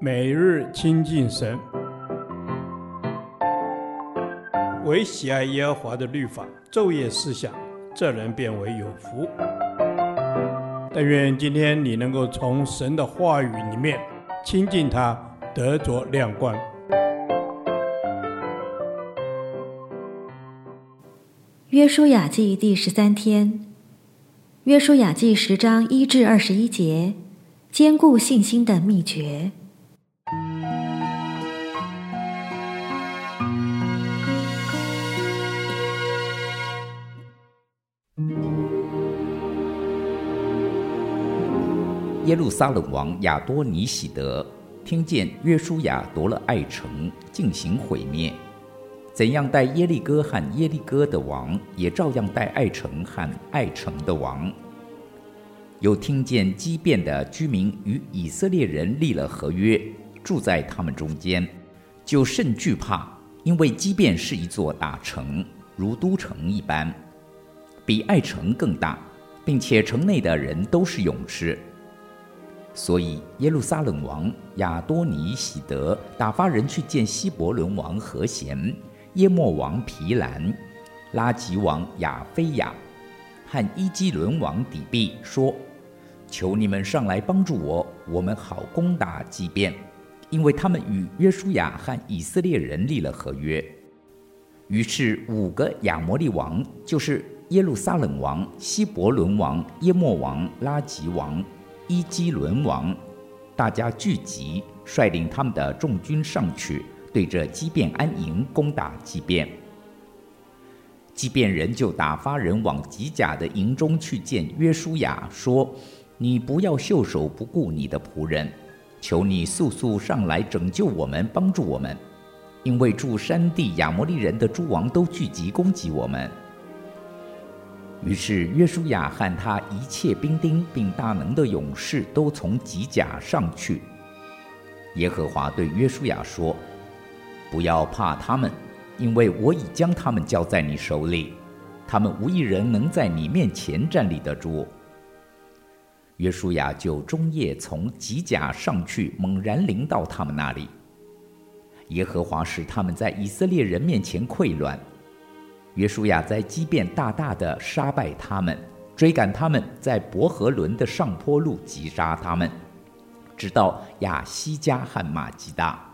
每日亲近神，唯喜爱耶和华的律法，昼夜思想，这人便为有福。但愿今天你能够从神的话语里面亲近他，得着亮光。约书亚记第十三天，约书亚记十章一至二十一节，坚固信心的秘诀。耶路撒冷王亚多尼喜德听见约书亚夺了爱城，进行毁灭，怎样带耶利哥和耶利哥的王，也照样带爱城和爱城的王。又听见基遍的居民与以色列人立了合约，住在他们中间，就甚惧怕，因为基遍是一座大城，如都城一般，比爱城更大，并且城内的人都是勇士。所以，耶路撒冷王亚多尼喜德打发人去见希伯伦王和闲、耶末王毗兰、拉吉王亚非亚和伊基伦王底璧，说：“求你们上来帮助我，我们好攻打基遍，因为他们与约书亚和以色列人立了合约。”于是，五个亚摩利王，就是耶路撒冷王、希伯伦王、耶末王、拉吉王。伊基伦王，大家聚集，率领他们的众军上去，对着基遍安营，攻打基遍。基遍人就打发人往吉甲的营中去见约书亚，说：“你不要袖手不顾你的仆人，求你速速上来拯救我们，帮助我们，因为住山地亚摩利人的诸王都聚集攻击我们。”于是约书亚和他一切兵丁并大能的勇士都从吉甲上去。耶和华对约书亚说：“不要怕他们，因为我已将他们交在你手里，他们无一人能在你面前站立得住。”约书亚就终夜从吉甲上去，猛然临到他们那里。耶和华使他们在以色列人面前溃乱。约书亚在基遍大大的杀败他们，追赶他们，在伯和伦的上坡路击杀他们，直到亚西加和玛吉大。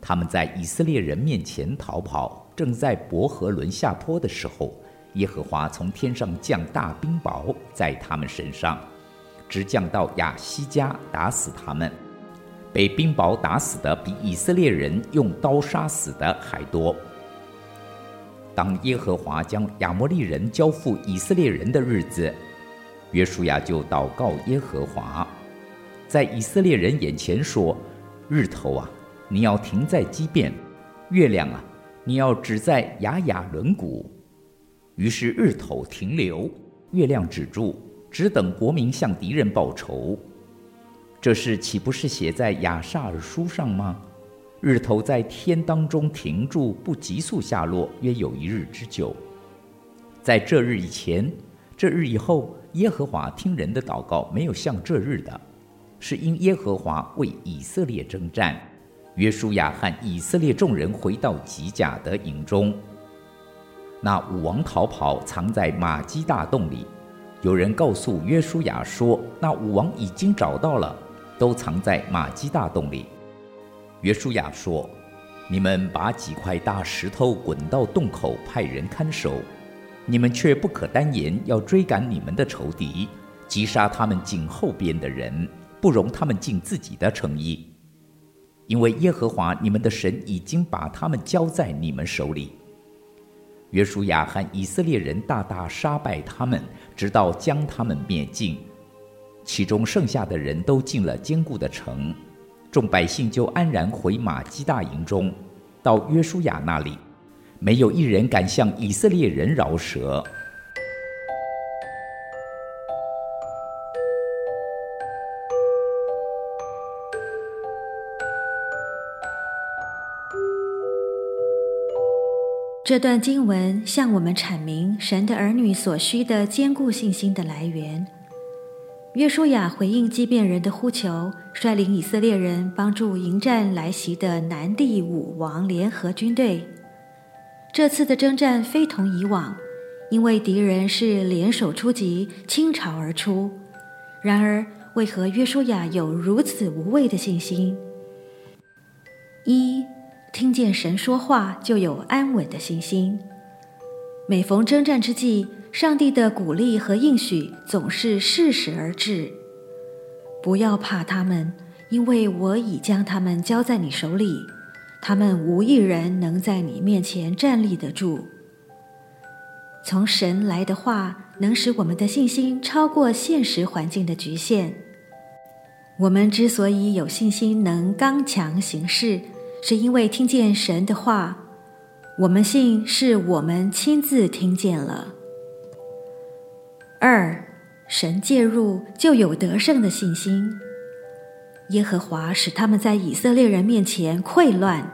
他们在以色列人面前逃跑，正在伯和伦下坡的时候，耶和华从天上降大冰雹在他们身上，直降到亚西加，打死他们。被冰雹打死的比以色列人用刀杀死的还多。当耶和华将亚摩利人交付以色列人的日子，约书亚就祷告耶和华，在以色列人眼前说：“日头啊，你要停在基遍；月亮啊，你要止在亚雅伦谷。”于是日头停留，月亮止住，只等国民向敌人报仇。这事岂不是写在亚萨尔书上吗？日头在天当中停住，不急速下落，约有一日之久。在这日以前，这日以后，耶和华听人的祷告，没有像这日的，是因耶和华为以色列征战。约书亚和以色列众人回到吉甲的营中，那武王逃跑，藏在玛基大洞里。有人告诉约书亚说，那武王已经找到了，都藏在玛基大洞里。约书亚说：“你们把几块大石头滚到洞口，派人看守。你们却不可单言，要追赶你们的仇敌，击杀他们井后边的人，不容他们尽自己的诚意。因为耶和华你们的神已经把他们交在你们手里。”约书亚和以色列人大大杀败他们，直到将他们灭尽。其中剩下的人都进了坚固的城。众百姓就安然回马基大营中，到约书亚那里，没有一人敢向以色列人饶舌。这段经文向我们阐明神的儿女所需的坚固信心的来源。约书亚回应基变人的呼求，率领以色列人帮助迎战来袭的南地五王联合军队。这次的征战非同以往，因为敌人是联手出击，倾巢而出。然而，为何约书亚有如此无畏的信心？一，听见神说话就有安稳的信心。每逢征战之际，上帝的鼓励和应许总是适时而至。不要怕他们，因为我已将他们交在你手里，他们无一人能在你面前站立得住。从神来的话，能使我们的信心超过现实环境的局限。我们之所以有信心能刚强行事，是因为听见神的话。我们信是我们亲自听见了。二，神介入就有得胜的信心。耶和华使他们在以色列人面前溃乱，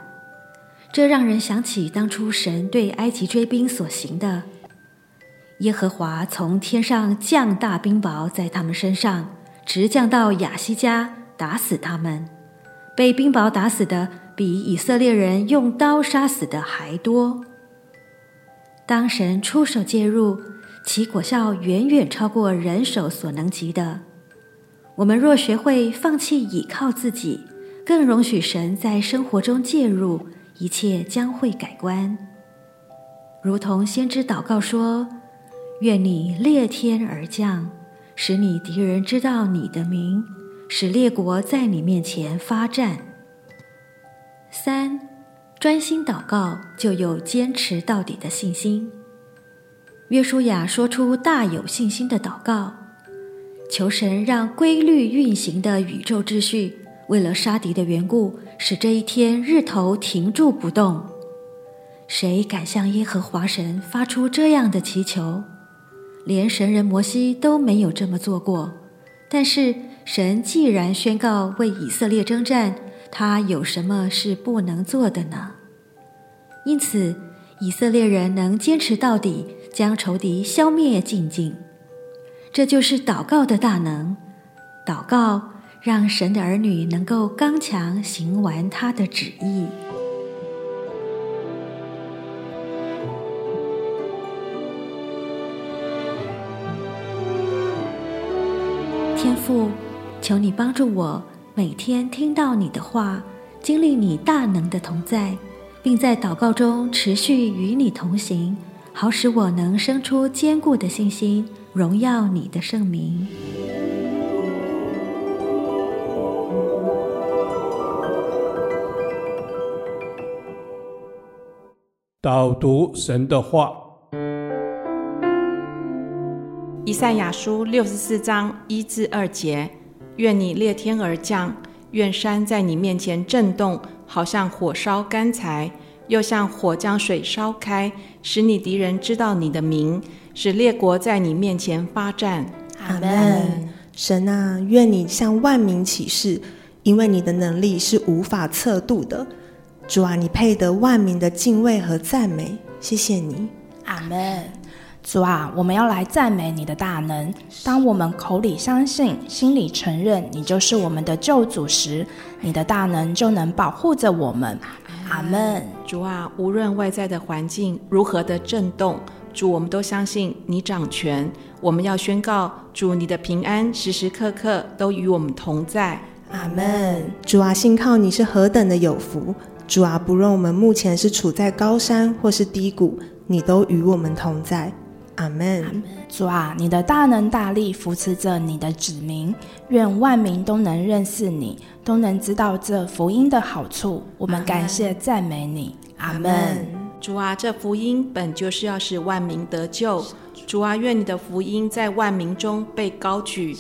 这让人想起当初神对埃及追兵所行的。耶和华从天上降大冰雹在他们身上，直降到亚西加，打死他们。被冰雹打死的比以色列人用刀杀死的还多。当神出手介入，其果效远远超过人手所能及的。我们若学会放弃倚靠自己，更容许神在生活中介入，一切将会改观。如同先知祷告说：“愿你裂天而降，使你敌人知道你的名，使列国在你面前发战。”三，专心祷告就有坚持到底的信心。约书亚说出大有信心的祷告，求神让规律运行的宇宙秩序，为了杀敌的缘故，使这一天日头停住不动。谁敢向耶和华神发出这样的祈求？连神人摩西都没有这么做过。但是神既然宣告为以色列征战，他有什么是不能做的呢？因此，以色列人能坚持到底。将仇敌消灭净尽，这就是祷告的大能。祷告让神的儿女能够刚强行完他的旨意。天父，求你帮助我，每天听到你的话，经历你大能的同在，并在祷告中持续与你同行。好使我能生出坚固的信心，荣耀你的圣名。导读神的话，以赛亚书六十四章一至二节：愿你裂天而降，愿山在你面前震动，好像火烧干柴。又像火将水烧开，使你敌人知道你的名，使列国在你面前发战。阿门。神啊，愿你向万民启示，因为你的能力是无法测度的。主啊，你配得万民的敬畏和赞美。谢谢你。阿门。主啊，我们要来赞美你的大能。当我们口里相信，心里承认你就是我们的救主时，你的大能就能保护着我们。阿门，主啊，无论外在的环境如何的震动，主，我们都相信你掌权。我们要宣告，主，你的平安时时刻刻都与我们同在。阿门，主啊，信靠你是何等的有福。主啊，不论我们目前是处在高山或是低谷，你都与我们同在。阿门。主啊，你的大能大力扶持着你的子民，愿万民都能认识你，都能知道这福音的好处。我们感谢赞美你。阿门。主啊，这福音本就是要使万民得救。主啊，愿你的福音在万民中被高举，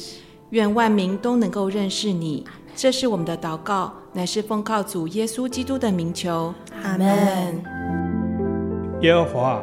愿万民都能够认识你。这是我们的祷告，乃是奉靠主耶稣基督的名求。阿门。耶和华。